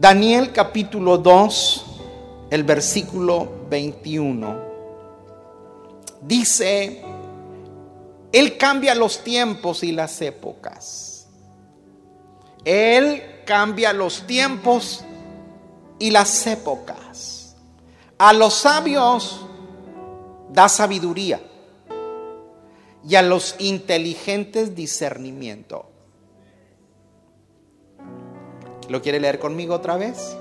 Daniel capítulo 2, el versículo 21. Dice, Él cambia los tiempos y las épocas. Él cambia los tiempos y las épocas. A los sabios da sabiduría y a los inteligentes discernimiento. ¿Lo quiere leer conmigo otra vez?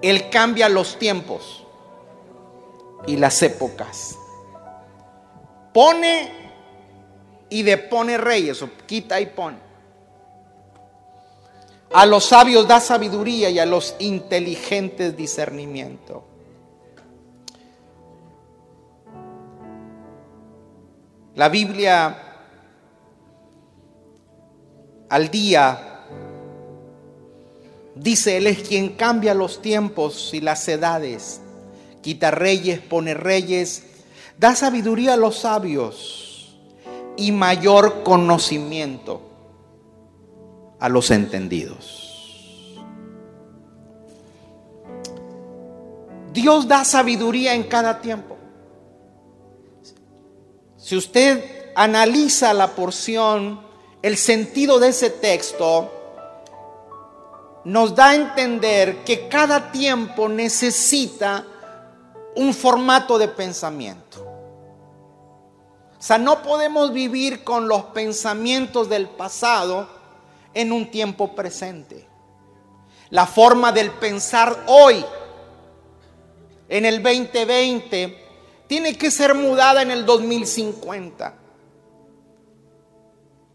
Él cambia los tiempos y las épocas. Pone y depone reyes, o quita y pone. A los sabios da sabiduría y a los inteligentes discernimiento. La Biblia al día dice, Él es quien cambia los tiempos y las edades, quita reyes, pone reyes, da sabiduría a los sabios y mayor conocimiento a los entendidos. Dios da sabiduría en cada tiempo. Si usted analiza la porción, el sentido de ese texto, nos da a entender que cada tiempo necesita un formato de pensamiento. O sea, no podemos vivir con los pensamientos del pasado en un tiempo presente. La forma del pensar hoy, en el 2020, tiene que ser mudada en el 2050.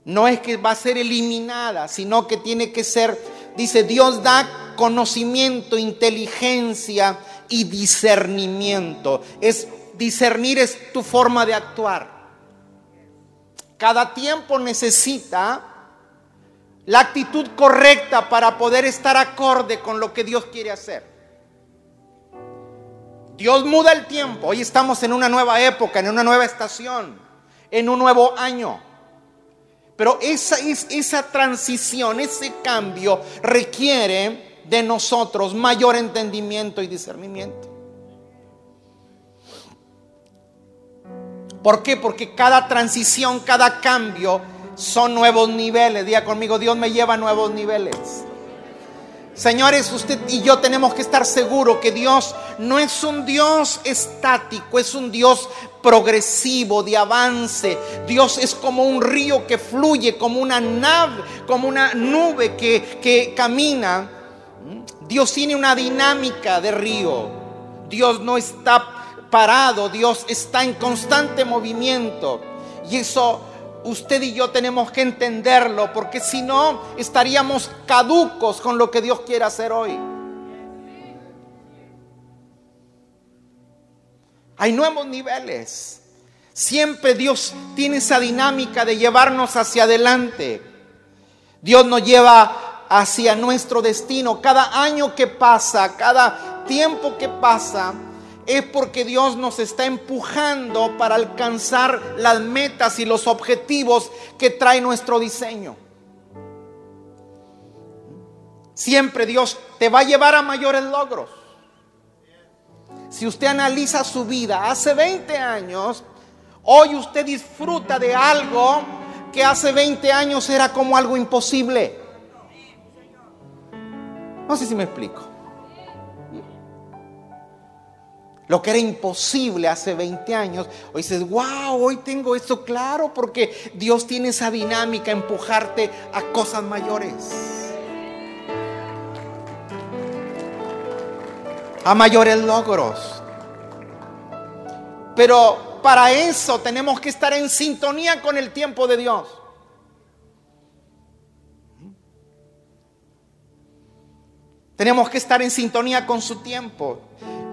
No es que va a ser eliminada, sino que tiene que ser, dice, Dios da conocimiento, inteligencia y discernimiento. Es discernir es tu forma de actuar. Cada tiempo necesita la actitud correcta para poder estar acorde con lo que Dios quiere hacer. Dios muda el tiempo. Hoy estamos en una nueva época, en una nueva estación, en un nuevo año. Pero esa, esa transición, ese cambio requiere de nosotros mayor entendimiento y discernimiento. ¿Por qué? Porque cada transición, cada cambio son nuevos niveles. Diga conmigo, Dios me lleva a nuevos niveles. Señores, usted y yo tenemos que estar seguros que Dios no es un Dios estático, es un Dios progresivo, de avance. Dios es como un río que fluye, como una nave, como una nube que, que camina. Dios tiene una dinámica de río. Dios no está parado, Dios está en constante movimiento. Y eso usted y yo tenemos que entenderlo, porque si no, estaríamos caducos con lo que Dios quiere hacer hoy. Hay nuevos niveles. Siempre Dios tiene esa dinámica de llevarnos hacia adelante. Dios nos lleva hacia nuestro destino. Cada año que pasa, cada tiempo que pasa, es porque Dios nos está empujando para alcanzar las metas y los objetivos que trae nuestro diseño. Siempre Dios te va a llevar a mayores logros. Si usted analiza su vida hace 20 años, hoy usted disfruta de algo que hace 20 años era como algo imposible. No sé si me explico. Lo que era imposible hace 20 años, hoy dices, wow, hoy tengo esto claro porque Dios tiene esa dinámica, empujarte a cosas mayores. A mayores logros. Pero para eso tenemos que estar en sintonía con el tiempo de Dios. Tenemos que estar en sintonía con su tiempo.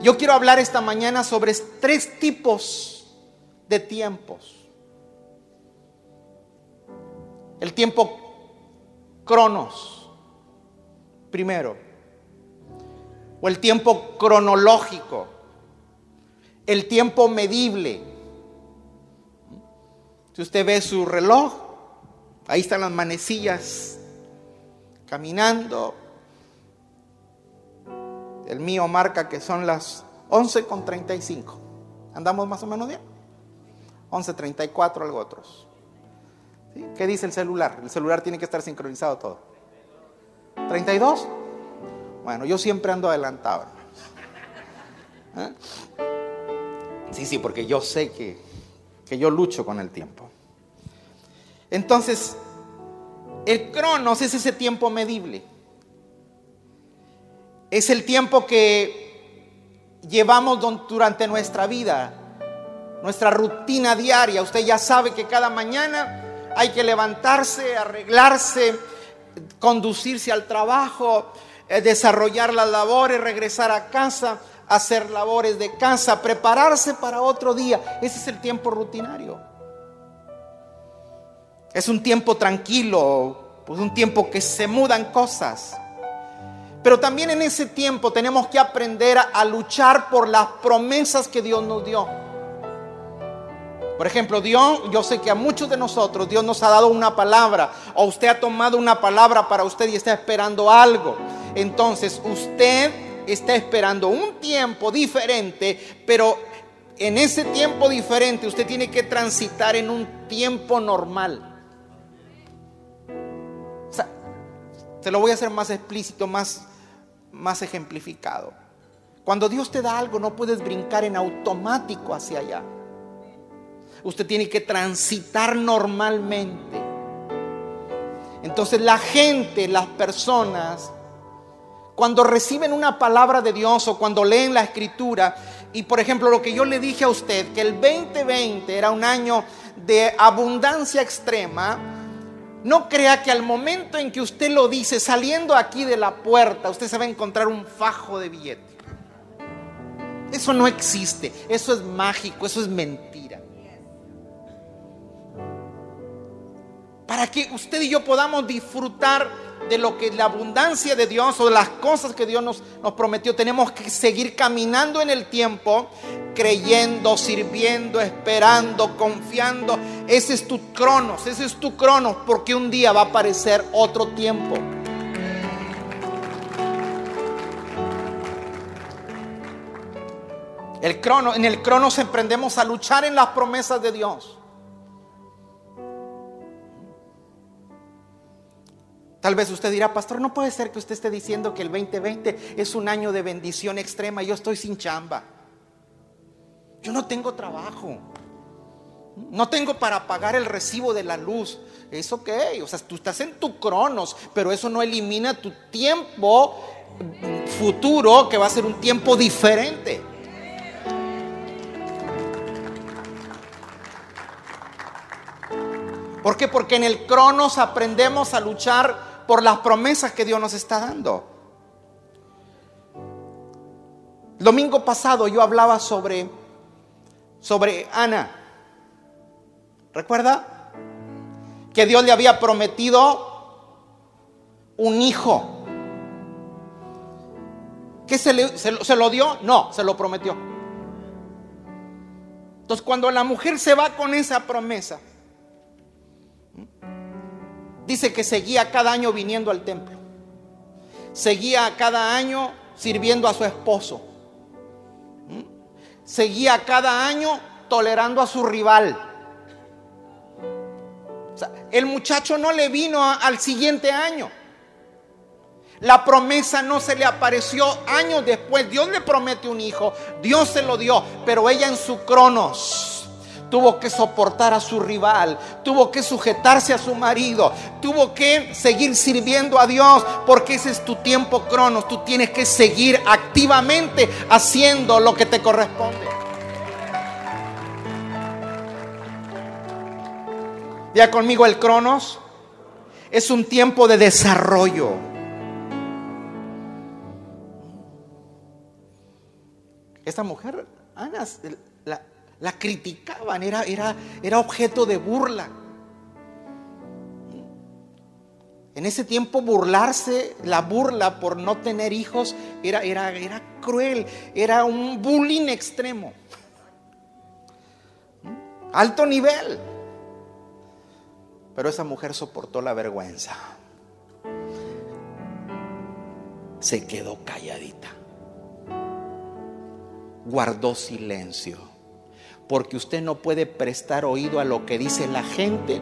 Yo quiero hablar esta mañana sobre tres tipos de tiempos. El tiempo cronos, primero. O el tiempo cronológico. El tiempo medible. Si usted ve su reloj, ahí están las manecillas caminando. El mío marca que son las 11 con 35. ¿Andamos más o menos bien? 11.34, algo otros. ¿Qué dice el celular? El celular tiene que estar sincronizado todo. ¿32? Bueno, yo siempre ando adelantado. ¿Eh? Sí, sí, porque yo sé que, que yo lucho con el tiempo. Entonces, el cronos es ese tiempo medible. Es el tiempo que llevamos durante nuestra vida, nuestra rutina diaria. Usted ya sabe que cada mañana hay que levantarse, arreglarse, conducirse al trabajo, eh, desarrollar las labores, regresar a casa, hacer labores de casa, prepararse para otro día. Ese es el tiempo rutinario. Es un tiempo tranquilo, pues un tiempo que se mudan cosas. Pero también en ese tiempo tenemos que aprender a, luchar por las promesas que Dios nos dio. Por ejemplo, Dios, yo sé que a muchos de nosotros Dios nos ha dado una palabra o usted ha tomado una palabra para usted y está esperando algo. Entonces usted está esperando un tiempo diferente, pero en ese tiempo diferente usted tiene que transitar en un tiempo normal. se lo voy a hacer más explícito, más más ejemplificado. Cuando Dios te da algo, no puedes brincar en automático hacia allá. Usted tiene que transitar normalmente. Entonces la gente, las personas, cuando reciben una palabra de Dios o cuando leen la escritura, y por ejemplo lo que yo le dije a usted, que el 2020 era un año de abundancia extrema, no crea que al momento en que usted lo dice, saliendo aquí de la puerta, usted se va a encontrar un fajo de billete. Eso no existe, eso es mágico, eso es mentira. Para que usted y yo podamos disfrutar de lo que la abundancia de Dios o de las cosas que Dios nos, nos prometió, tenemos que seguir caminando en el tiempo, creyendo, sirviendo, esperando, confiando. Ese es tu cronos, ese es tu cronos, porque un día va a aparecer otro tiempo. El crono, en el cronos emprendemos a luchar en las promesas de Dios. Tal vez usted dirá, pastor, no puede ser que usted esté diciendo que el 2020 es un año de bendición extrema yo estoy sin chamba. Yo no tengo trabajo. No tengo para pagar el recibo de la luz. Es ok, o sea, tú estás en tu cronos, pero eso no elimina tu tiempo futuro, que va a ser un tiempo diferente. ¿Por qué? Porque en el cronos aprendemos a luchar por las promesas que Dios nos está dando. domingo pasado yo hablaba sobre, sobre Ana. ¿Recuerda? Que Dios le había prometido un hijo. ¿Qué se, se lo dio? No, se lo prometió. Entonces cuando la mujer se va con esa promesa, Dice que seguía cada año viniendo al templo. Seguía cada año sirviendo a su esposo. ¿Mm? Seguía cada año tolerando a su rival. el muchacho no le vino al siguiente año. La promesa no se le apareció años después. Dios le promete un hijo, Dios se lo dio, pero ella en su cronos tuvo que soportar a su rival, tuvo que sujetarse a su marido, tuvo que seguir sirviendo a Dios, porque ese es tu tiempo cronos, tú tienes que seguir activamente haciendo lo que te corresponde. Ya conmigo el cronos es un tiempo de desarrollo. Esta mujer, Ana, la, criticaban, era, era, era objeto de burla. En ese tiempo burlarse, la burla por no tener hijos era, era, era cruel, era un bullying extremo. Alto nivel. Pero esa mujer soportó la vergüenza. Se quedó calladita. guardó silencio. Porque usted no puede prestar oído a lo que dice la gente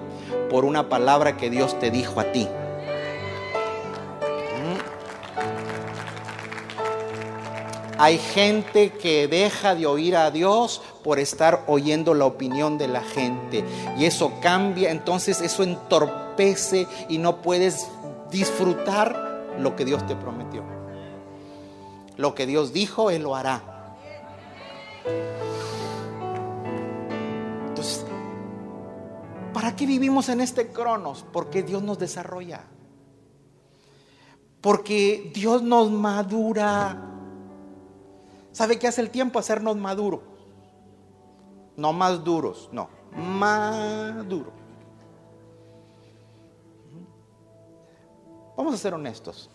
por una palabra que Dios te dijo a ti. Hay gente que deja de oír a Dios por estar oyendo la opinión de la gente. Y eso cambia, entonces eso entorpece y no puedes disfrutar lo que Dios te prometió. Lo que Dios dijo, Él lo hará. ¿Para qué vivimos en este cronos? Porque Dios nos desarrolla. Porque Dios nos madura. ¿Sabe qué hace el tiempo? Hacernos maduros. No más duros, no, maduro. Vamos a ser honestos.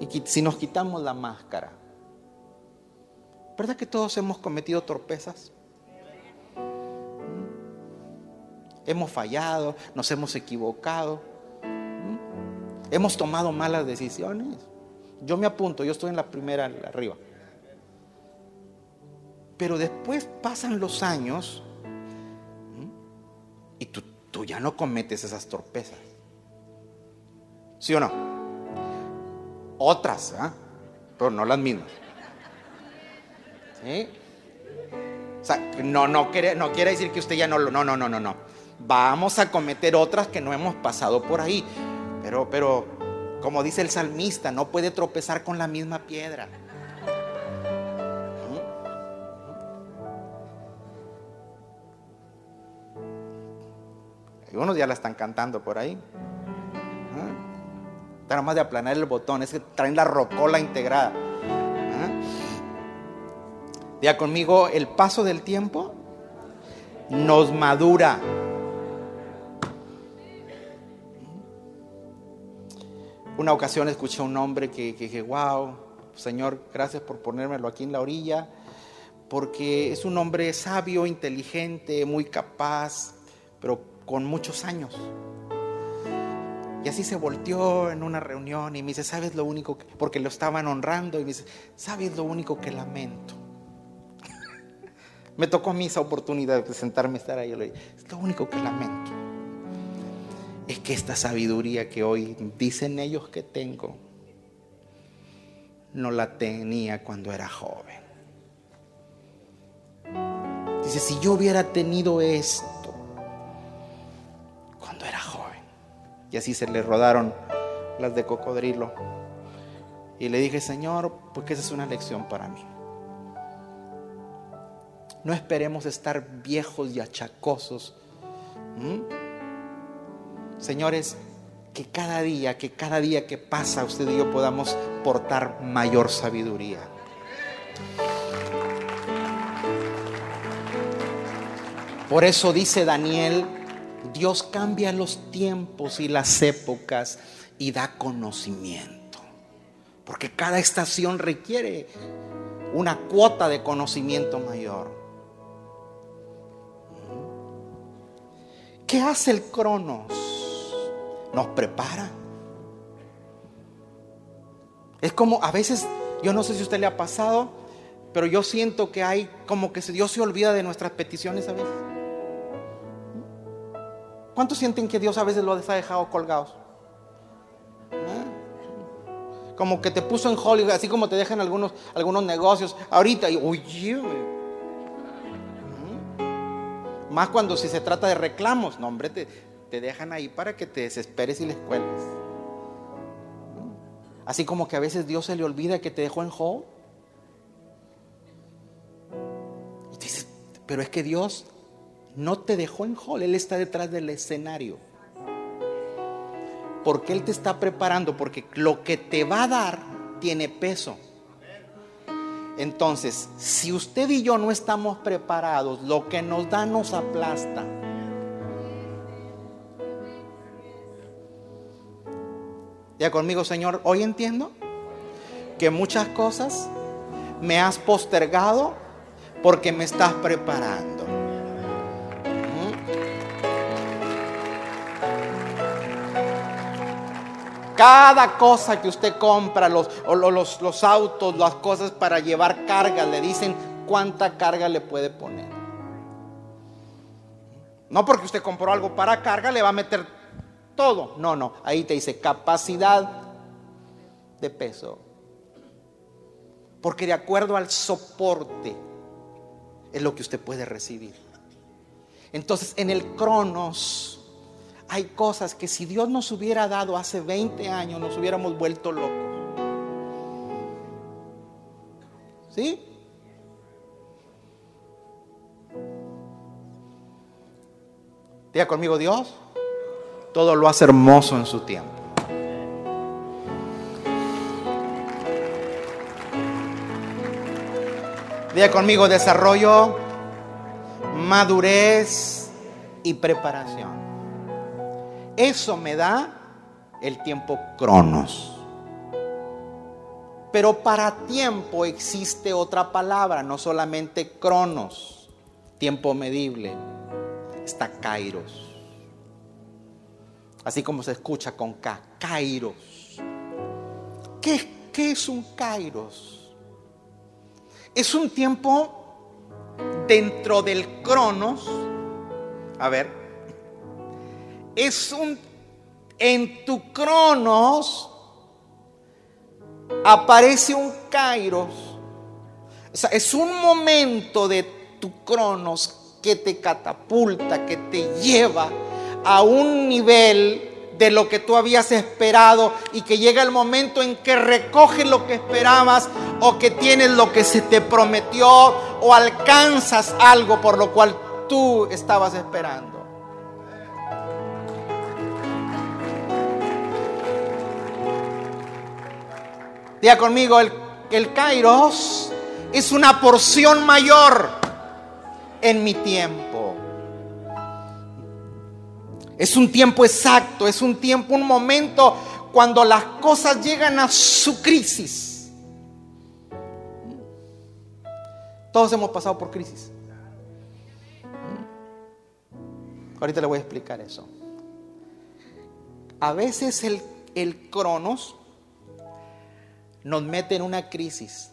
Y si nos quitamos la máscara, ¿verdad que todos hemos cometido torpezas? Hemos fallado, nos hemos equivocado, hemos tomado malas decisiones. Yo me apunto, yo estoy en la primera arriba. Pero después pasan los años y tú, tú ya no cometes esas torpezas. ¿Sí o no? Otras, ¿eh? pero no las mismas. O sea, no, no, quiere, no quiere decir que usted ya no lo... No, no, no, no, no. Vamos a cometer otras que no hemos pasado por ahí. Pero, pero, como dice el salmista, no puede tropezar con la misma piedra. Algunos ya la están cantando por ahí. Está más de aplanar el botón, es que traen la rocola integrada. Ya conmigo, el paso del tiempo nos madura. Una ocasión escuché a un hombre que, dije, wow, Señor, gracias por ponérmelo aquí en la orilla, porque es un hombre sabio, inteligente, muy capaz, pero con muchos años. Y así se volteó en una reunión y me dice, ¿sabes lo único que, porque lo estaban honrando y me dice, ¿sabes lo único que lamento? me tocó a mí esa oportunidad de sentarme y estar ahí. le dije, es lo único que lamento. Es que esta sabiduría que hoy dicen ellos que tengo, no la tenía cuando era joven. Dice, si yo hubiera tenido esto, Y así se le rodaron las de cocodrilo. Y le dije, Señor, porque esa es una lección para mí. No esperemos estar viejos y achacosos. Señores, que cada día, que cada día que pasa usted y yo podamos portar mayor sabiduría. Por eso dice Daniel Dios cambia los tiempos y las épocas y da conocimiento. Porque cada estación requiere una cuota de conocimiento mayor. ¿Qué hace el Cronos? Nos prepara. Es como a veces, yo no sé si a usted le ha pasado, pero yo siento que hay como que Dios se olvida de nuestras peticiones a veces. ¿Cuántos sienten que Dios a veces los ha dejado colgados? ¿Eh? Como que te puso en Hollywood, así como te dejan algunos, algunos negocios ahorita. Y, oye, ¿eh? más cuando si se trata de reclamos, no, hombre, te, te dejan ahí para que te desesperes y les cuelgues. Así como que a veces Dios se le olvida que te dejó en hold. Y dices, pero es que Dios no te dejó en hall, Él está detrás del escenario. Porque Él te está preparando, porque lo que te va a dar tiene peso. Entonces, si usted y yo no estamos preparados, lo que nos da nos aplasta. Ya conmigo, Señor, hoy entiendo que muchas cosas me has postergado porque me estás preparando. Cada cosa que usted compra, los, los, los autos, las cosas para llevar carga, le dicen cuánta carga le puede poner. No porque usted compró algo para carga, le va a meter todo. No, no. Ahí te dice capacidad de peso. Porque de acuerdo al soporte es lo que usted puede recibir. Entonces, en el Cronos hay cosas que si Dios nos hubiera dado hace 20 años, nos hubiéramos vuelto locos. ¿Sí? Diga conmigo, Dios, todo lo hace hermoso en su tiempo. Diga conmigo, desarrollo, madurez y preparación. Eso me da el tiempo cronos. Pero para tiempo existe otra palabra, no solamente cronos, tiempo medible, está kairos. Así como se escucha con K, kairos. ¿Qué, qué es un kairos? Es un tiempo dentro del cronos. A ver, es un, en tu cronos aparece un kairos. O sea, es un momento de tu cronos que te catapulta, que te lleva a un nivel de lo que tú habías esperado y que llega el momento en que recoges lo que esperabas o que tienes lo que se te prometió o alcanzas algo por lo cual tú estabas esperando. Diga conmigo, el, el Kairos es una porción mayor en mi tiempo. Es un tiempo exacto, es un tiempo, un momento cuando las cosas llegan a su crisis. Todos hemos pasado por crisis. Ahorita le voy a explicar eso. A veces el, el cronos nos mete en una crisis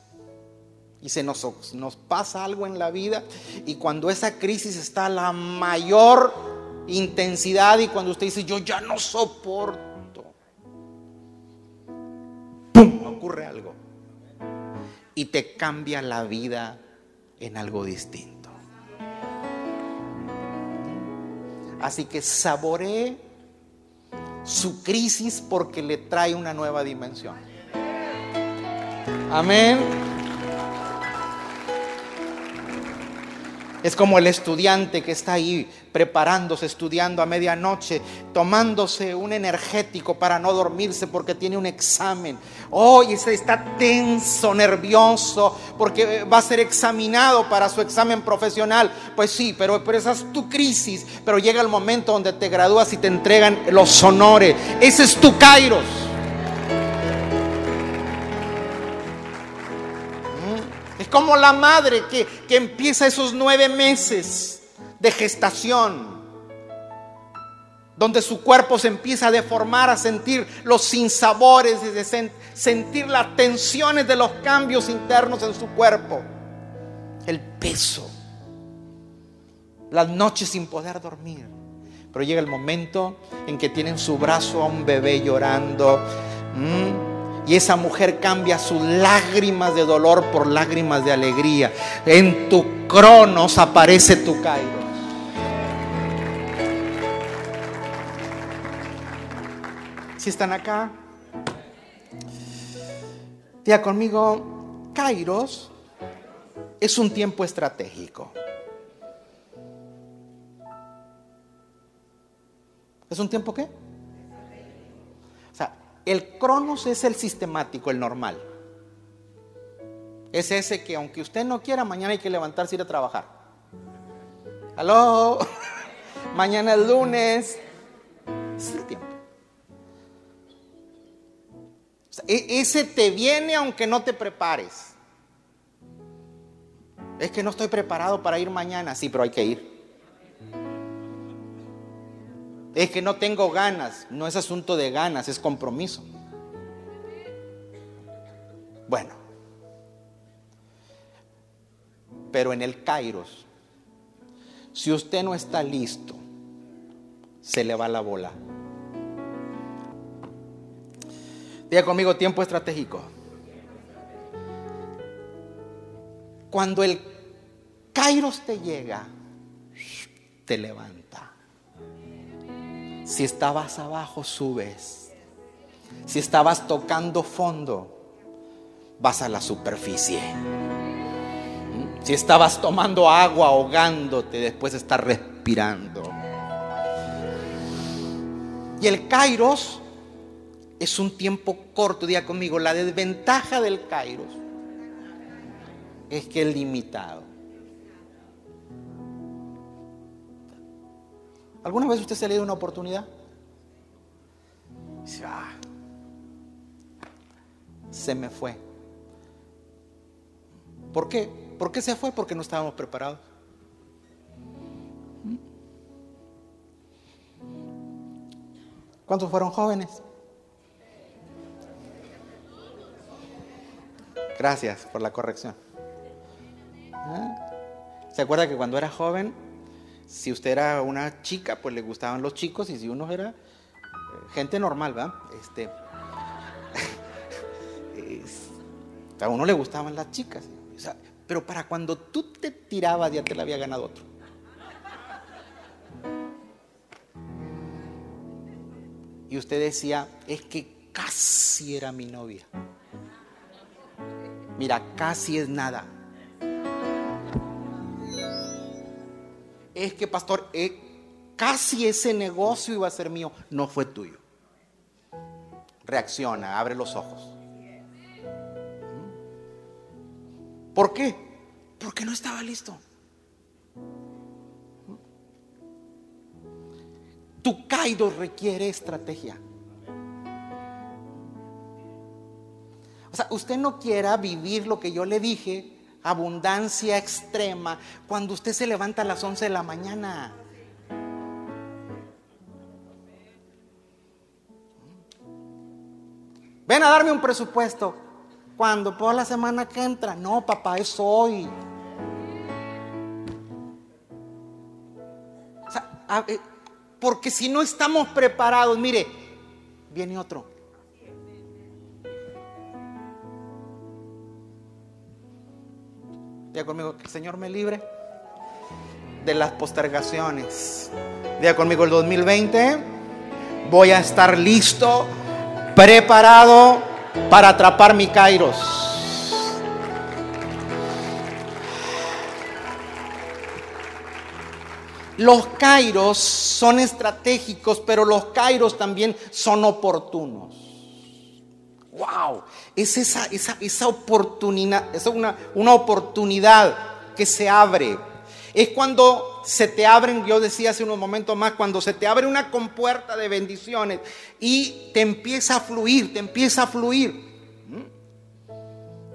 y se nos, nos pasa algo en la vida y cuando esa crisis está la mayor intensidad y cuando usted dice yo ya no soporto, ¡pum! ocurre algo y te cambia la vida en algo distinto. Así que saboree su crisis porque le trae una nueva dimensión. Amén. Es como el estudiante que está ahí preparándose, estudiando a medianoche, tomándose un energético para no dormirse porque tiene un examen. Hoy está tenso, nervioso, porque va a ser examinado para su examen profesional. Pues sí, pero, pero esa es tu crisis. Pero llega el momento donde te gradúas y te entregan los honores. Ese es tu kairos. Como la madre que, empieza esos nueve meses de gestación, donde su cuerpo se empieza a deformar, a sentir los sinsabores, de sentir las tensiones de los cambios internos en su cuerpo, el peso, las noches sin poder dormir. Pero llega el momento en que tienen su brazo a un bebé llorando. Y esa mujer cambia sus lágrimas de dolor por lágrimas de alegría. En tu cronos aparece tu kairos. Si están acá, diga conmigo, kairos es un tiempo estratégico. ¿Es un tiempo qué? El cronos es el sistemático, el normal. Es ese que aunque usted no quiera, mañana hay que levantarse y ir a trabajar. Aló, mañana es lunes. Es el tiempo. E-, ese te viene aunque no te prepares. Es que no estoy preparado para ir mañana. Sí, pero hay que ir. Es que no tengo ganas. No es asunto de ganas, es compromiso. Bueno. Pero en el Kairos, si usted no está listo, se le va la bola. Diga conmigo tiempo estratégico. Cuando el Kairos te llega, te levanta. Si estabas abajo, subes. Si estabas tocando fondo, vas a la superficie. Si estabas tomando agua ahogándote, después estás respirando. Y el Kairos es un tiempo corto, diga conmigo, la desventaja del Kairos es que es limitado. ¿Alguna vez usted se le dio una oportunidad? Dice, ah, se me fue. ¿Por qué? ¿Por qué se fue? Porque no estábamos preparados. ¿Cuántos fueron jóvenes? Gracias por la corrección. ¿Ah? ¿Se acuerda que cuando era joven si usted era una chica, pues le gustaban los chicos, y si uno era eh, gente normal, ¿va? Este, a uno le gustaban las chicas. pero para cuando tú te tirabas ya te la había ganado otro. Y usted decía, es que casi era mi novia. Mira, casi es nada. Es que, pastor, eh, casi ese negocio iba a ser mío, no fue tuyo. Reacciona, abre los ojos. ¿Por qué? Porque no estaba listo. Tu caído requiere estrategia. O sea, usted no quiera vivir lo que yo le dije abundancia extrema cuando usted se levanta a las 11 de la mañana. Ven a darme un presupuesto. Cuando por la semana que entra. No, papá, es hoy. Porque si no estamos preparados, mire, viene otro. Diga conmigo, que el Señor me libre de las postergaciones. Diga conmigo, el 2020 voy a estar listo, preparado para atrapar mi Kairos. Los Kairos son estratégicos, pero los Kairos también son oportunos. ¡Wow! es esa, esa, esa oportunidad, es una, una oportunidad que se abre. Es cuando se te abren, yo decía hace unos momentos más, cuando se te abre una compuerta de bendiciones y te empieza a fluir, te empieza a fluir. ¿Mm?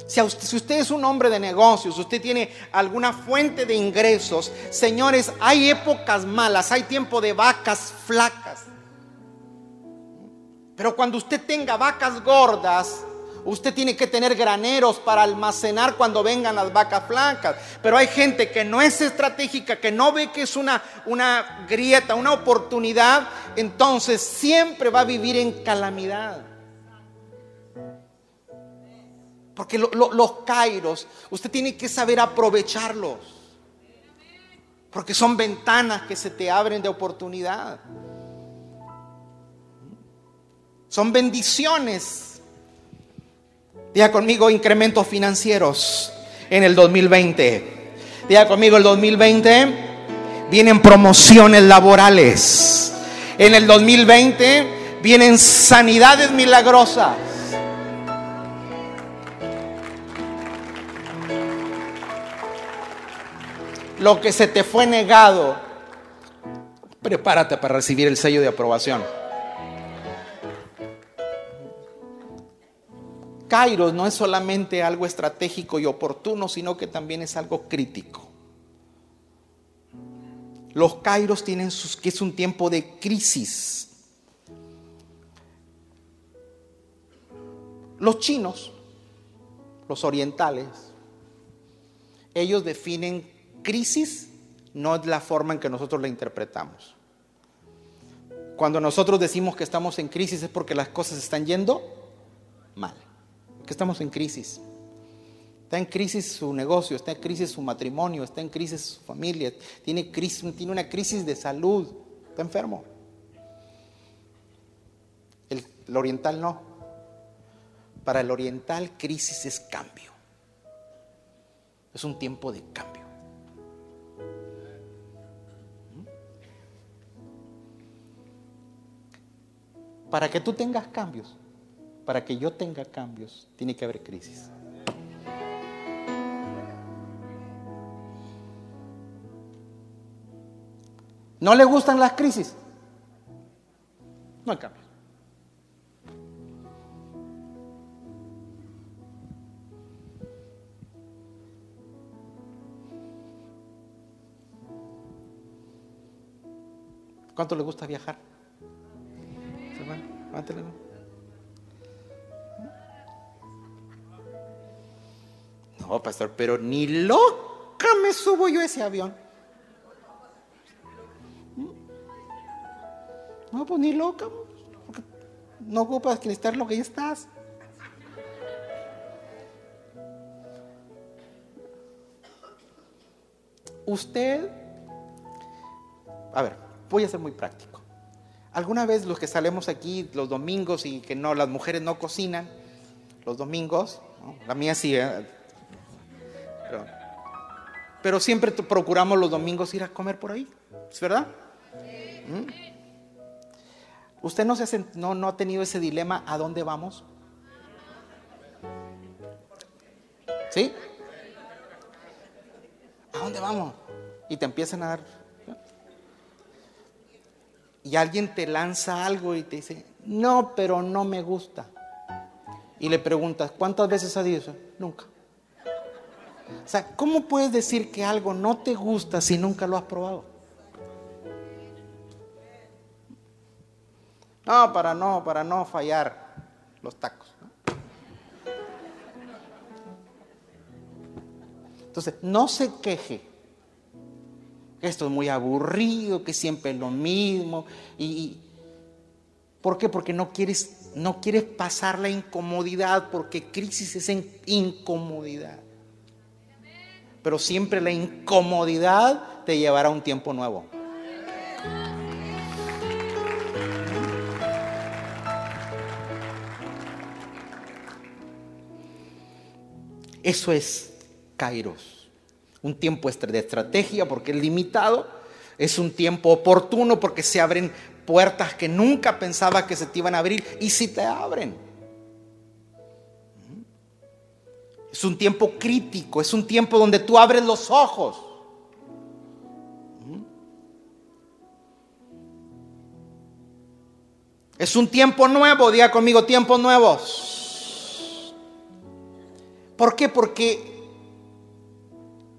Si usted, es un hombre de negocios, usted tiene alguna fuente de ingresos, señores, hay épocas malas, hay tiempo de vacas flacas. Pero cuando usted tenga vacas gordas, Usted tiene que tener graneros para almacenar cuando vengan las vacas flacas. Pero hay gente que no es estratégica, que no ve que es una, una grieta, una oportunidad. Entonces siempre va a vivir en calamidad. Porque los kairos, usted tiene que saber aprovecharlos. Porque son ventanas que se te abren de oportunidad. Son bendiciones Diga conmigo incrementos financieros en el 2020. Diga conmigo el 2020 vienen promociones laborales. En el 2020 vienen sanidades milagrosas. Lo que se te fue negado, prepárate para recibir el sello de aprobación. Kairos no es solamente algo estratégico y oportuno, sino que también es algo crítico. Los Kairos tienen sus, que es un tiempo de crisis. Los chinos, los orientales, ellos definen crisis no es la forma en que nosotros la interpretamos. Cuando nosotros decimos que estamos en crisis es porque las cosas están yendo mal, que estamos en crisis. Está en crisis su negocio, está en crisis su matrimonio, está en crisis su familia, tiene, crisis, tiene una crisis de salud, está enfermo. El, el oriental no. Para el oriental crisis es cambio. Es un tiempo de cambio. Para que tú tengas cambios, para que yo tenga cambios, tiene que haber crisis. ¿No le gustan las crisis? No hay cambios. ¿Cuánto le gusta viajar? No, pastor, pero ni loca me subo yo a ese avión. No, pues ni loca. No ocupas estar lo que ya estás. Usted, a ver, voy a ser muy práctico. ¿Alguna vez los que salemos aquí los domingos y que no, las mujeres no cocinan los domingos? La mía sí, ¿eh? Pero, siempre procuramos los domingos ir a comer por ahí, ¿es verdad? ¿Mm? ¿Usted no, se no, no ha tenido ese dilema a dónde vamos? ¿Sí? ¿A dónde vamos? Y te empiezan a dar y alguien te lanza algo y te dice, no, pero no me gusta. Y le preguntas, ¿cuántas veces ha dicho? Nunca. O sea, ¿cómo puedes decir que algo no te gusta si nunca lo has probado? No, para no, para no fallar los tacos. Entonces, no se queje esto es muy aburrido, que siempre es lo mismo. Y, ¿Por qué? Porque no quieres, no quieres pasar la incomodidad, porque crisis es en incomodidad. Pero siempre la incomodidad te llevará a un tiempo nuevo. Eso es Kairos un tiempo de estrategia porque es limitado, es un tiempo oportuno porque se abren puertas que nunca pensaba que se te iban a abrir y si te abren. Es un tiempo crítico, es un tiempo donde tú abres los ojos. Es un tiempo nuevo, diga conmigo, tiempos nuevos. ¿Por qué? Porque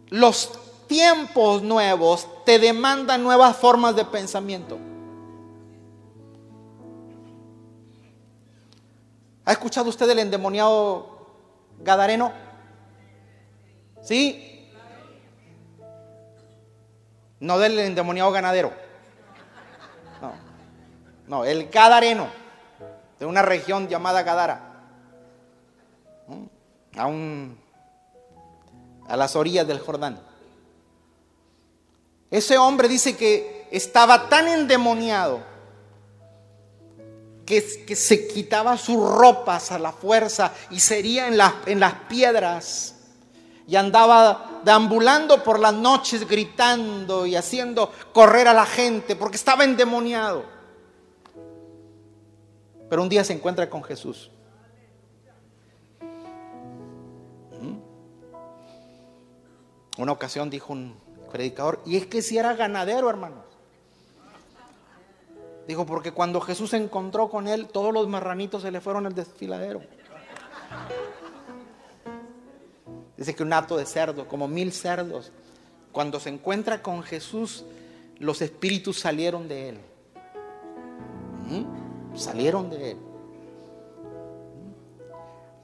los tiempos nuevos te demandan nuevas formas de pensamiento. ¿Ha escuchado usted el endemoniado Gadareno? ¿Sí? No del endemoniado ganadero. No. No, el Gadareno, de una región llamada Gadara. A un a las orillas del Jordán. Ese hombre dice que estaba tan endemoniado que, que se quitaba sus ropas a la fuerza y sería en, en las piedras y andaba deambulando por las noches gritando y haciendo correr a la gente porque estaba endemoniado. Pero un día se encuentra con Jesús. Una ocasión dijo un predicador, y es que si era ganadero, hermanos. Dijo, porque cuando Jesús se encontró con él, todos los marranitos se le fueron al desfiladero. Dice que un hato de cerdo, como mil cerdos, cuando se encuentra con Jesús, los espíritus salieron de él. ¿Mm? Salieron de él.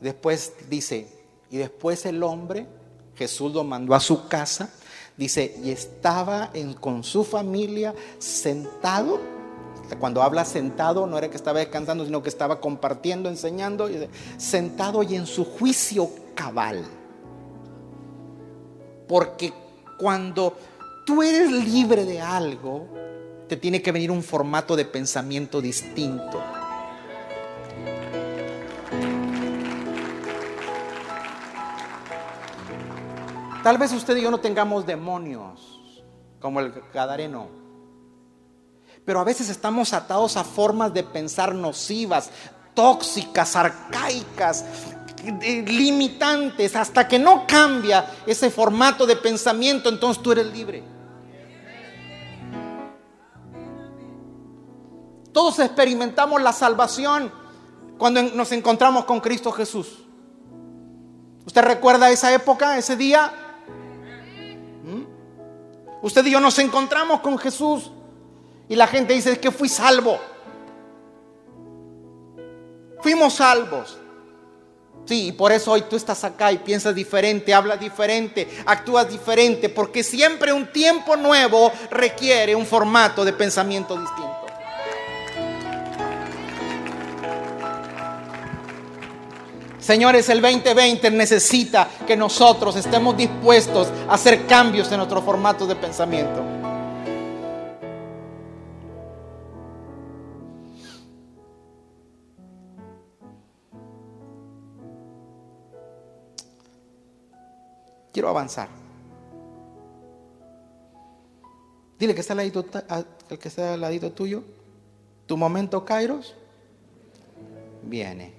Después dice, y después el hombre, Jesús lo mandó a su casa, dice, y estaba con su familia sentado. Cuando habla sentado, no era que estaba descansando, sino que estaba compartiendo, enseñando, sentado y en su juicio cabal. Porque cuando tú eres libre de algo, te tiene que venir un formato de pensamiento distinto. Tal vez usted y yo no tengamos demonios como el Gadareno. Pero a veces estamos atados a formas de pensar nocivas, tóxicas, arcaicas, limitantes. Hasta que no cambia ese formato de pensamiento, entonces tú eres libre. Todos experimentamos la salvación cuando nos encontramos con Cristo Jesús. ¿Usted recuerda esa época, ese día? Usted y yo nos encontramos con Jesús y la gente dice que fui salvo. Fuimos salvos. Sí, y por eso hoy tú estás acá y piensas diferente, hablas diferente, actúas diferente, porque siempre un tiempo nuevo requiere un formato de pensamiento distinto. Señores, el 2020 necesita que nosotros estemos dispuestos a hacer cambios en nuestro formato de pensamiento. Quiero avanzar. Dile que está al ladito, el que está al ladito tuyo. Tu momento, Kairos, viene.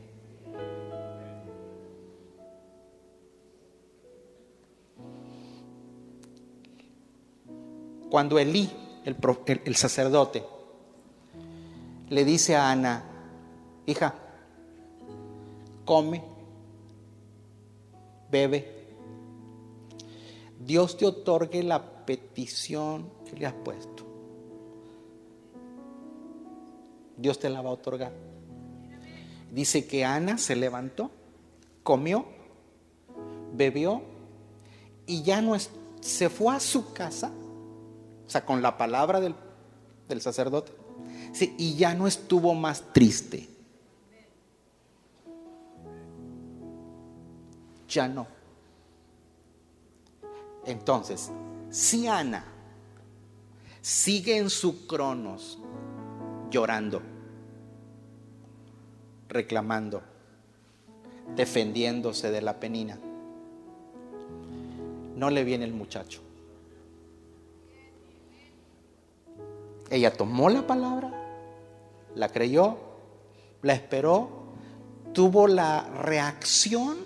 Cuando Elí, el, sacerdote, le dice a Ana, hija, come, bebe, Dios te otorgue la petición que le has puesto. Dios te la va a otorgar. Dice que Ana se levantó, comió, bebió y ya no se fue a su casa o sea, con la palabra del, sacerdote. Sí, y ya no estuvo más triste. Ya no. Entonces, si Ana sigue en su cronos llorando, reclamando, defendiéndose de la penina, no le viene el muchacho. Ella tomó la palabra, la creyó, la esperó, tuvo la reacción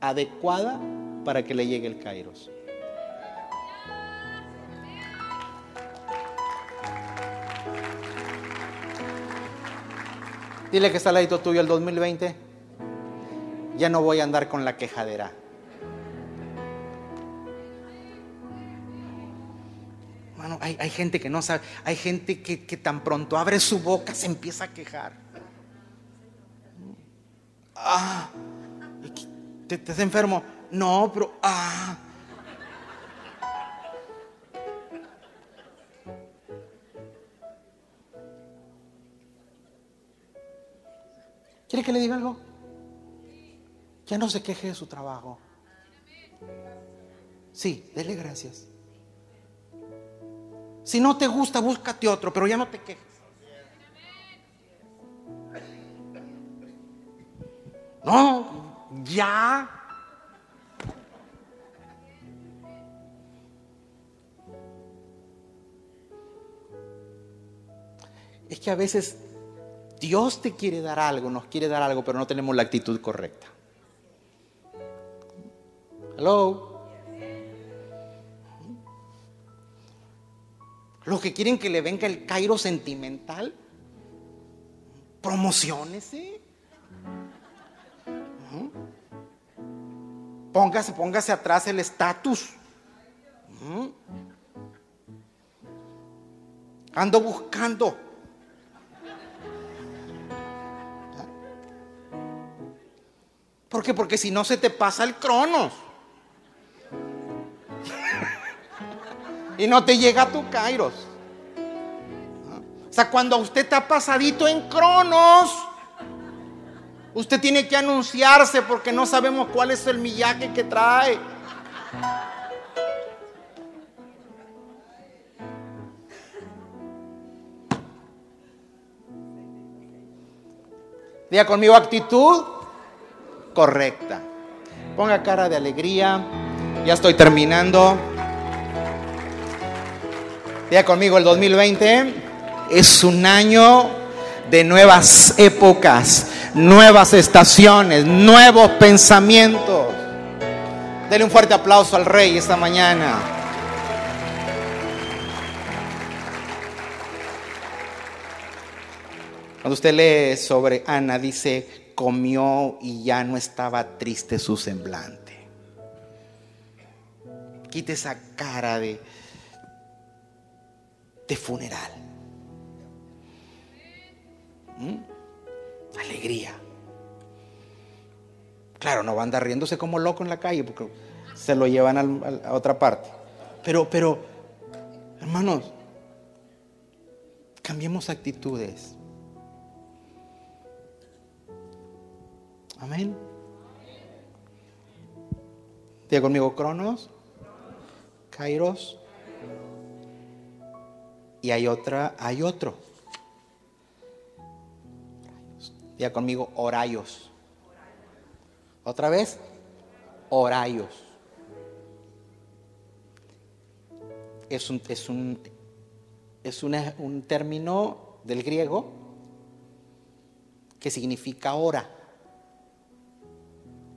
adecuada para que le llegue el Kairos. Dile que está al ladito tuyo el 2020. Ya no voy a andar con la quejadera. hay, gente que no sabe, hay gente que, tan pronto abre su boca se empieza a quejar. Ah, ¿te, estás enfermo? No, pero ah. ¿Quiere que le diga algo? Ya no se queje de su trabajo. Sí, dele gracias. Si no te gusta, búscate otro, pero ya no te quejes. No, ya. Es que a veces Dios te quiere dar algo, nos quiere dar algo, pero no tenemos la actitud correcta. Hello. Los que quieren que le venga el Cairo sentimental, promocionese. Póngase, póngase atrás el estatus. Ando buscando. ¿Por qué? Porque si no se te pasa el cronos. y no te llega tu kairos. O sea, cuando usted está pasadito en cronos, usted tiene que anunciarse porque no sabemos cuál es el millaje que trae. Diga conmigo actitud correcta. Ponga cara de alegría. Ya estoy terminando. Diga conmigo el 2020 es un año de nuevas épocas, nuevas estaciones, nuevos pensamientos. Dele un fuerte aplauso al rey esta mañana. Cuando usted lee sobre Ana, dice, comió y ya no estaba triste su semblante. Quite esa cara de, de funeral. ¿Mm? Alegría. Claro, no va a andar riéndose como loco en la calle porque se lo llevan a, a otra parte. Pero, pero, hermanos, cambiemos actitudes. Amén. Diga conmigo, Cronos, Kairos. Y hay otra, hay otro. Diga conmigo, Horayos. Otra vez, Horayos. Es un, es un, es un término del griego que significa hora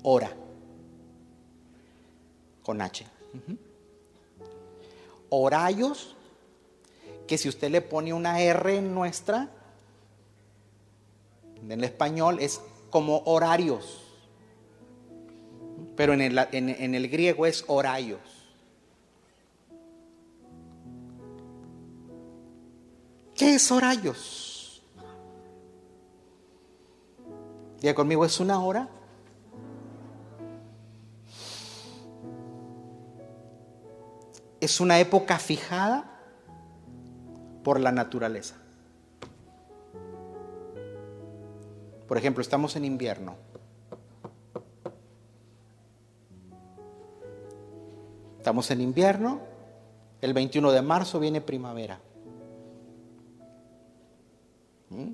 hora. Con H. Horarios, que si usted le pone una R en nuestra, en el español es como horarios. Pero en el, en el griego es horarios. ¿Qué es horarios? Diga conmigo, es una hora es una época fijada por la naturaleza. Por ejemplo, estamos en invierno. Estamos en invierno, el 21 de marzo viene primavera. ¿Mm?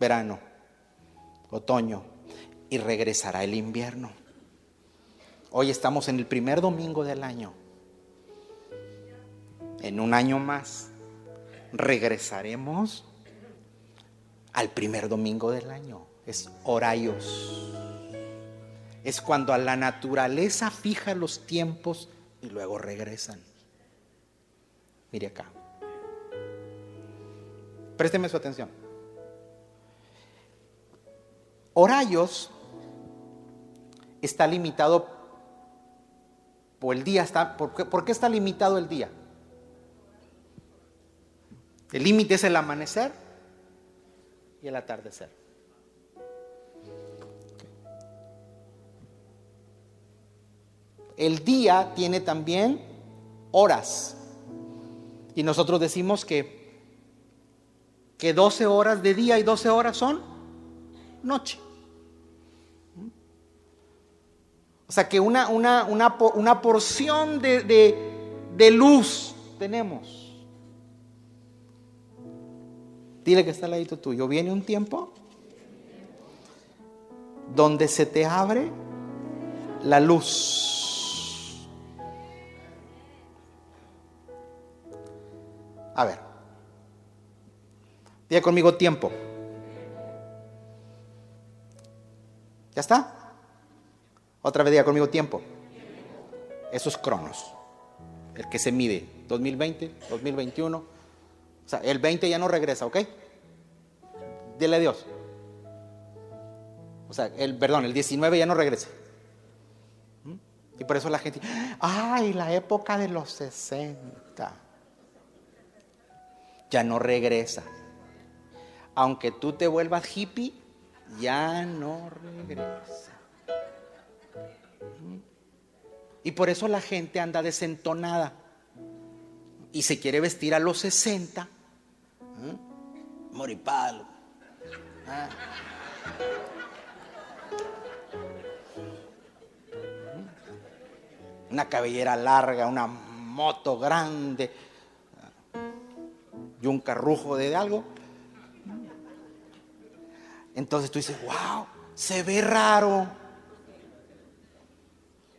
Verano, otoño, y regresará el invierno. Hoy estamos en el primer domingo del año en un año más, regresaremos al primer domingo del año. Es horarios. Es cuando a la naturaleza fija los tiempos y luego regresan. Mire acá. Présteme su atención. Horarios está limitado por el día. Está, ¿Por qué está limitado el día? El límite es el amanecer y el atardecer. El día tiene también horas. Y nosotros decimos que, que 12 horas de día y 12 horas son noche. O sea que una, una, una, porción de, de luz tenemos. Dile que está al ladito tuyo. Viene un tiempo donde se te abre la luz. A ver. Diga conmigo tiempo. ¿Ya está? Otra vez diga conmigo tiempo. Esos cronos. El que se mide. 2020, 2021. O sea, el 20 ya no regresa, ¿ok? Dile a Dios. O sea, el, perdón, el 19 ya no regresa. Y por eso la gente, ay, la época de los 60. ya no regresa. Aunque tú te vuelvas hippie, ya no regresa. Y por eso la gente anda desentonada y se quiere vestir a los 60. ¿Eh? Moripalo. Ah. Una cabellera larga, una moto grande y un carrujo de algo. Entonces tú dices, wow, se ve raro.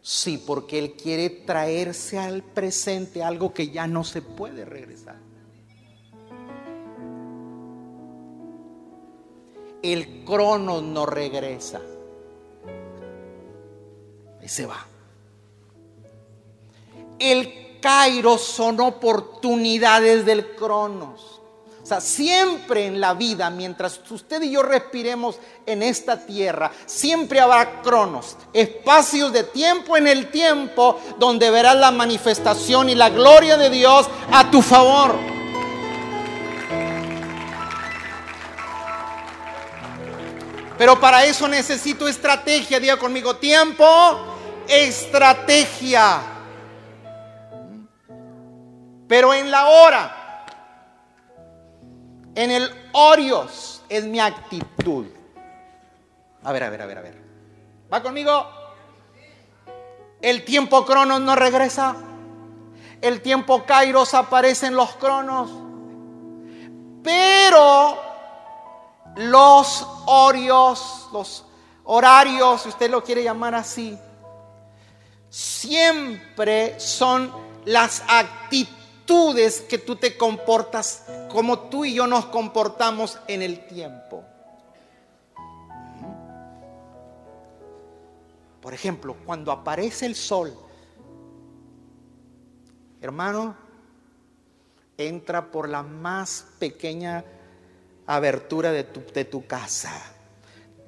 Sí, porque Él quiere traerse al presente algo que ya no se puede regresar. El crono no regresa. Ese va. El Cairo son oportunidades del cronos. O sea, siempre en la vida, mientras usted y yo respiremos en esta tierra, siempre habrá cronos, espacios de tiempo en el tiempo donde verás la manifestación y la gloria de Dios a tu favor. Pero para eso necesito estrategia, diga conmigo, tiempo, estrategia. Pero en la hora en el orios es mi actitud. A ver, a ver, a ver, a ver. ¿Va conmigo? El tiempo cronos no regresa. El tiempo kairos aparece en los cronos. Pero los orios, los horarios, si usted lo quiere llamar así, siempre son las actitudes que tú te comportas como tú y yo nos comportamos en el tiempo. Por ejemplo, cuando aparece el sol, hermano, entra por la más pequeña abertura de tu, de tu casa.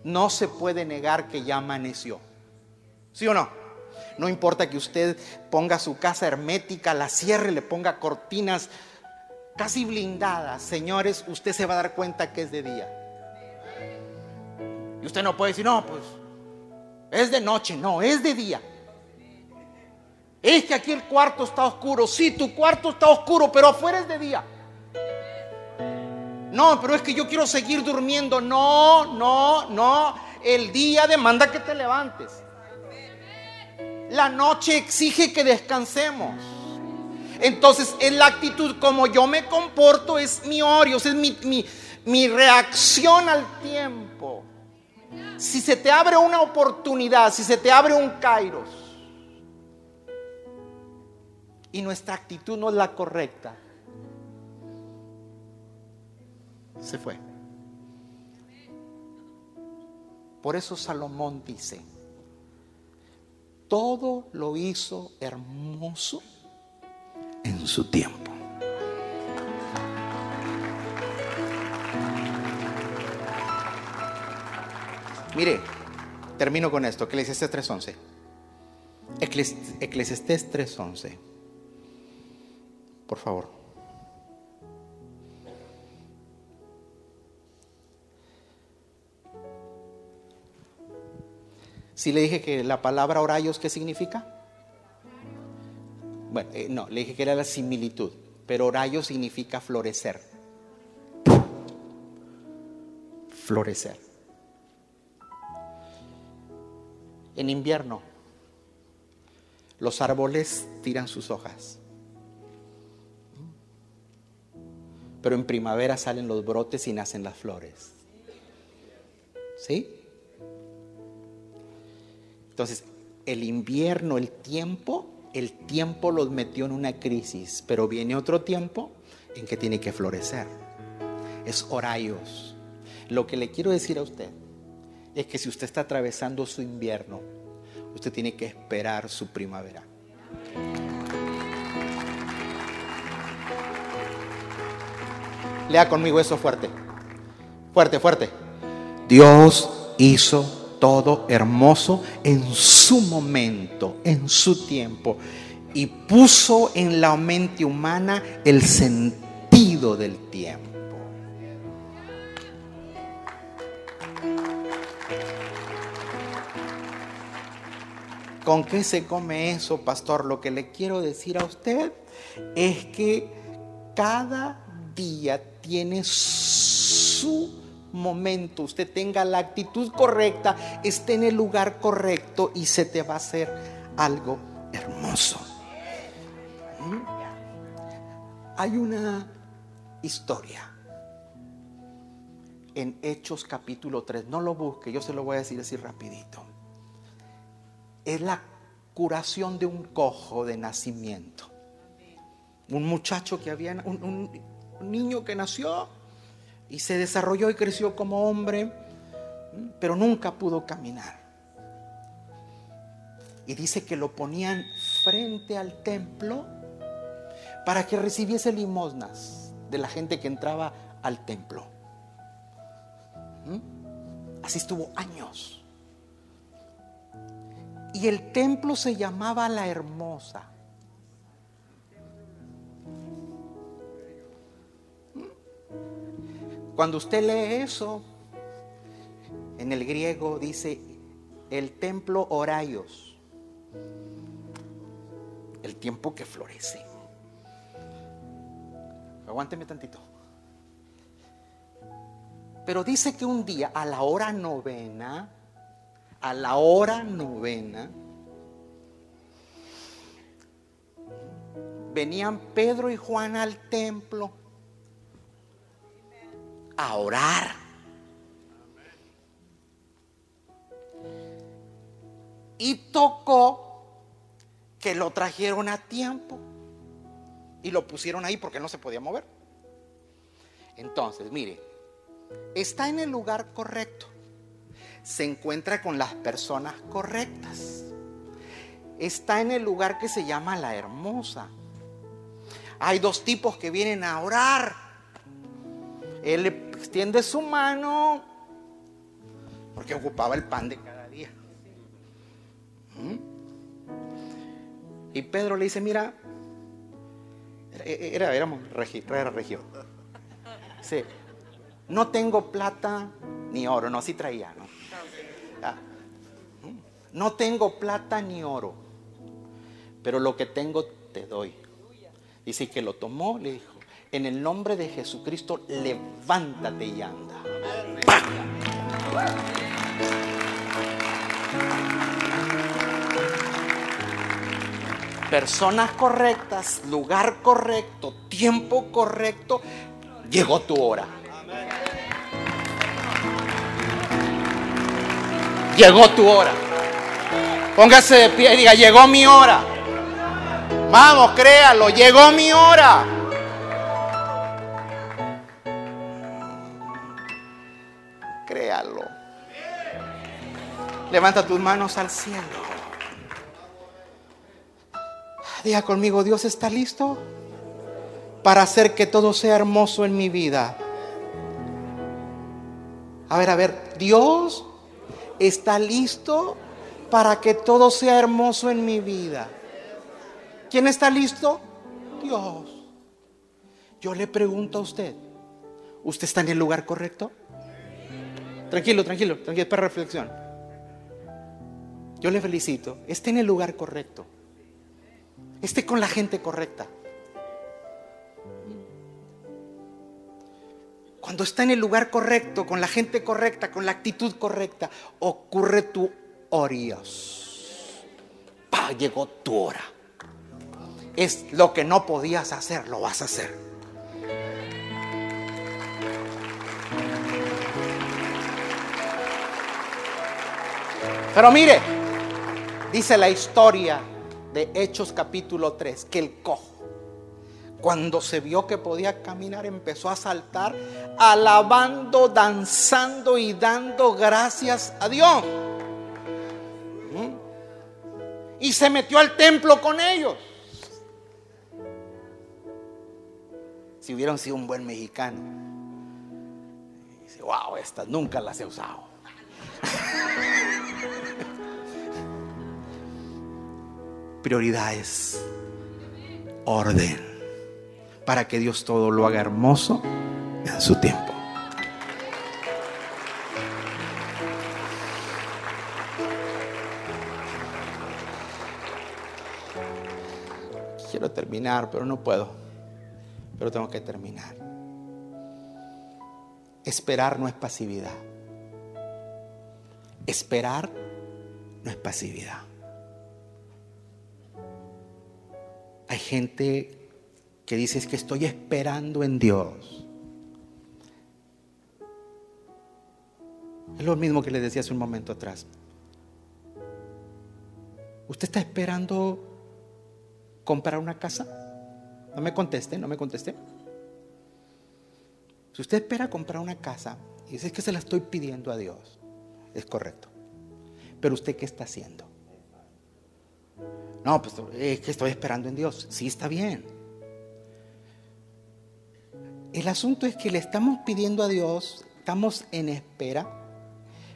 No se puede negar que ya amaneció. ¿Sí o no? No importa que usted ponga su casa hermética, la cierre, le ponga cortinas casi blindadas. Señores, usted se va a dar cuenta que es de día. Y usted no puede decir, no, pues es de noche. No, es de día. Es que aquí el cuarto está oscuro. Sí, tu cuarto está oscuro, pero afuera es de día. No, pero es que yo quiero seguir durmiendo. No, no, no. El día demanda que te levantes. La noche exige que descansemos. Entonces, en la actitud como yo me comporto es mi orio, es mi, mi reacción al tiempo. Si se te abre una oportunidad, si se te abre un kairos y nuestra actitud no es la correcta, se fue. Por eso Salomón dice, todo lo hizo hermoso en su tiempo. Mire, termino con esto, Eclesiastes 3.11. Eclesiastes 3.11. Por favor. Si le dije que la palabra orayos, ¿qué significa? Bueno, eh, no, le dije que era la similitud, pero orayos significa florecer. Florecer. En invierno, los árboles tiran sus hojas. Pero en primavera salen los brotes y nacen las flores. ¿Sí? Entonces, el invierno, el tiempo, el tiempo los metió en una crisis, pero viene otro tiempo en que tiene que florecer. Es horarios. Lo que le quiero decir a usted es que si usted está atravesando su invierno, usted tiene que esperar su primavera. Lea conmigo eso fuerte. Fuerte, fuerte. Dios hizo todo hermoso en su momento, en su tiempo. Y puso en la mente humana el sentido del tiempo. ¿Con qué se come eso, pastor? Lo que le quiero decir a usted es que cada día tiene su momento. Usted tenga la actitud correcta, esté en el lugar correcto y se te va a hacer algo hermoso. ¿Mm? Hay una historia en Hechos capítulo 3. No lo busque, yo se lo voy a decir así rapidito es la curación de un cojo de nacimiento. Un muchacho que había, un, niño que nació y se desarrolló y creció como hombre, pero nunca pudo caminar. Y dice que lo ponían frente al templo para que recibiese limosnas de la gente que entraba al templo. ¿Mm? Así estuvo años. Y el templo se llamaba la hermosa. Cuando usted lee eso, en el griego dice el templo Horayos, el tiempo que florece. Aguánteme tantito. Pero dice que un día a la hora novena, a la hora novena, venían Pedro y Juan al templo a orar. Y tocó que lo trajeron a tiempo y lo pusieron ahí porque no se podía mover. Entonces, mire, está en el lugar correcto se encuentra con las personas correctas. Está en el lugar que se llama la hermosa. Hay dos tipos que vienen a orar. Le extiende su mano porque ocupaba el pan de cada día. ¿Mm? Y Pedro le dice, mira, era, éramos era región. Sí, no tengo plata ni oro, no, sí traía, ¿no? No tengo plata ni oro, pero lo que tengo te doy. Dice que lo tomó, le dijo, en el nombre de Jesucristo, levántate y anda. Personas correctas, lugar correcto, tiempo correcto, llegó tu hora. Llegó tu hora. Póngase de pie y diga, llegó mi hora. Vamos, créalo, llegó mi hora. Levanta tus manos al cielo. Diga conmigo, Dios está listo para hacer que todo sea hermoso en mi vida. A ver, a ver, Dios está listo para que todo sea hermoso en mi vida. ¿Quién está listo? Dios. Yo le pregunto a usted, ¿usted está en el lugar correcto? Tranquilo, tranquilo, tranquilo, para reflexión. Yo le felicito, esté en el lugar correcto. Esté con la gente correcta. Cuando está en el lugar correcto, con la gente correcta, con la actitud correcta, ocurre tu orios. Pa, llegó tu hora. Es lo que no podías hacer, lo vas a hacer. Pero mire, dice la historia de Hechos capítulo 3, que el cojo cuando se vio que podía caminar, empezó a saltar, alabando, danzando y dando gracias a Dios. ¿Mm? Y se metió al templo con ellos. Si hubieran sido un buen mexicano, dice, wow, estas nunca las he usado. Prioridades, orden para que Dios todo lo haga hermoso en su tiempo. Quiero terminar, pero no puedo. Pero tengo que terminar. Esperar no es pasividad. Esperar no es pasividad. Hay gente que dice es que estoy esperando en Dios. Es lo mismo que les decía hace un momento atrás. ¿Usted está esperando comprar una casa? No me conteste, no me conteste. Si usted espera comprar una casa y dice que se la estoy pidiendo a Dios, es correcto. Pero usted qué está haciendo? No, pues es que estoy esperando en Dios. Sí, está bien. El asunto es que le estamos pidiendo a Dios, estamos en espera,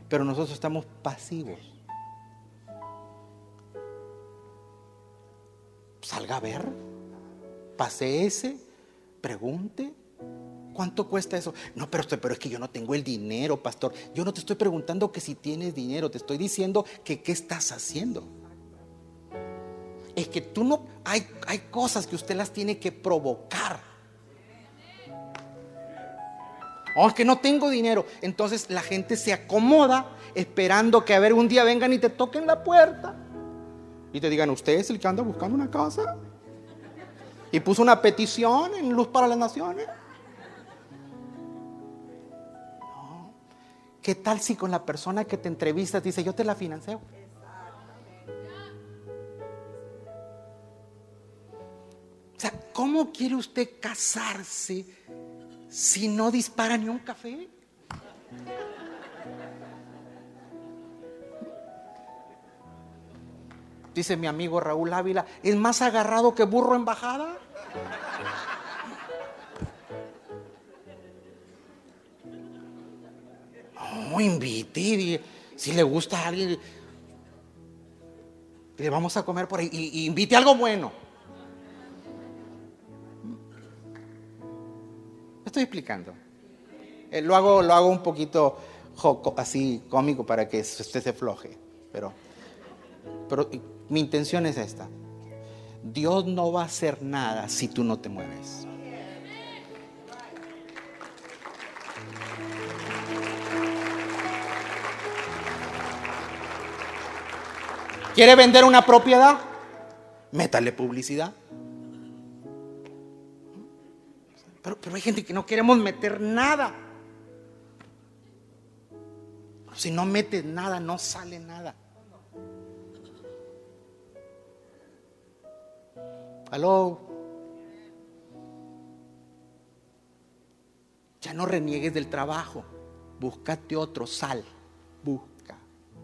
pero nosotros estamos pasivos. Salga a ver, pase ese, pregunte, ¿Cuánto cuesta eso? No, pero, pero es que yo no tengo el dinero, pastor. Yo no te estoy preguntando que si tienes dinero, te estoy diciendo que qué estás haciendo. Es que tú no, hay, hay cosas que usted las tiene que provocar. Oh, es que no tengo dinero. Entonces la gente se acomoda esperando que a ver un día vengan y te toquen la puerta. Y te digan, ¿usted es el que anda buscando una casa? Y puso una petición en Luz para las Naciones. ¿Qué tal si con la persona que te entrevistas dice, yo te la financio? Sea, ¿cómo quiere usted casarse si no dispara ni un café? Dice mi amigo Raúl Ávila, es más agarrado que burro en bajada. No, invite. Si le gusta a alguien, le vamos a comer por ahí. Y, invite algo bueno. Estoy explicando. Eh, lo, hago, lo hago un poquito así cómico para que usted se floje. Pero, pero mi intención es esta. Dios no va a hacer nada si tú no te mueves. ¿Quiere vender una propiedad? Métale publicidad. Pero, pero, hay gente que no queremos meter nada. Si no metes nada, no sale nada. Aló. Ya no reniegues del trabajo. Búscate otro, sal. Busca,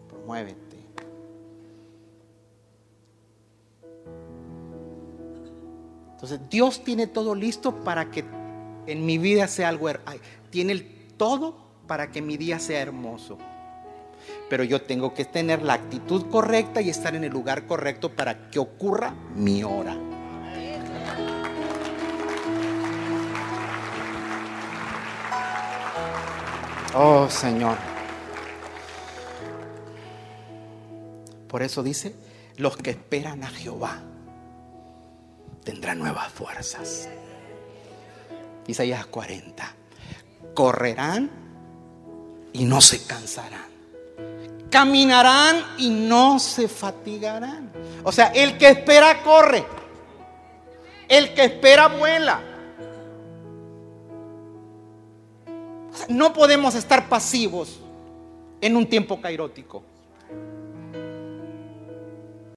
promuévete. Entonces, Dios tiene todo listo para que en mi vida sea algo. Tiene todo para que mi día sea hermoso. Pero yo tengo que tener la actitud correcta y estar en el lugar correcto para que ocurra mi hora. Oh Señor. Por eso dice, los que esperan a Jehová tendrá nuevas fuerzas. Isaías 40. Correrán y no se cansarán. Caminarán y no se fatigarán. O sea, el que espera corre. El que espera vuela. No podemos estar pasivos en un tiempo cairótico.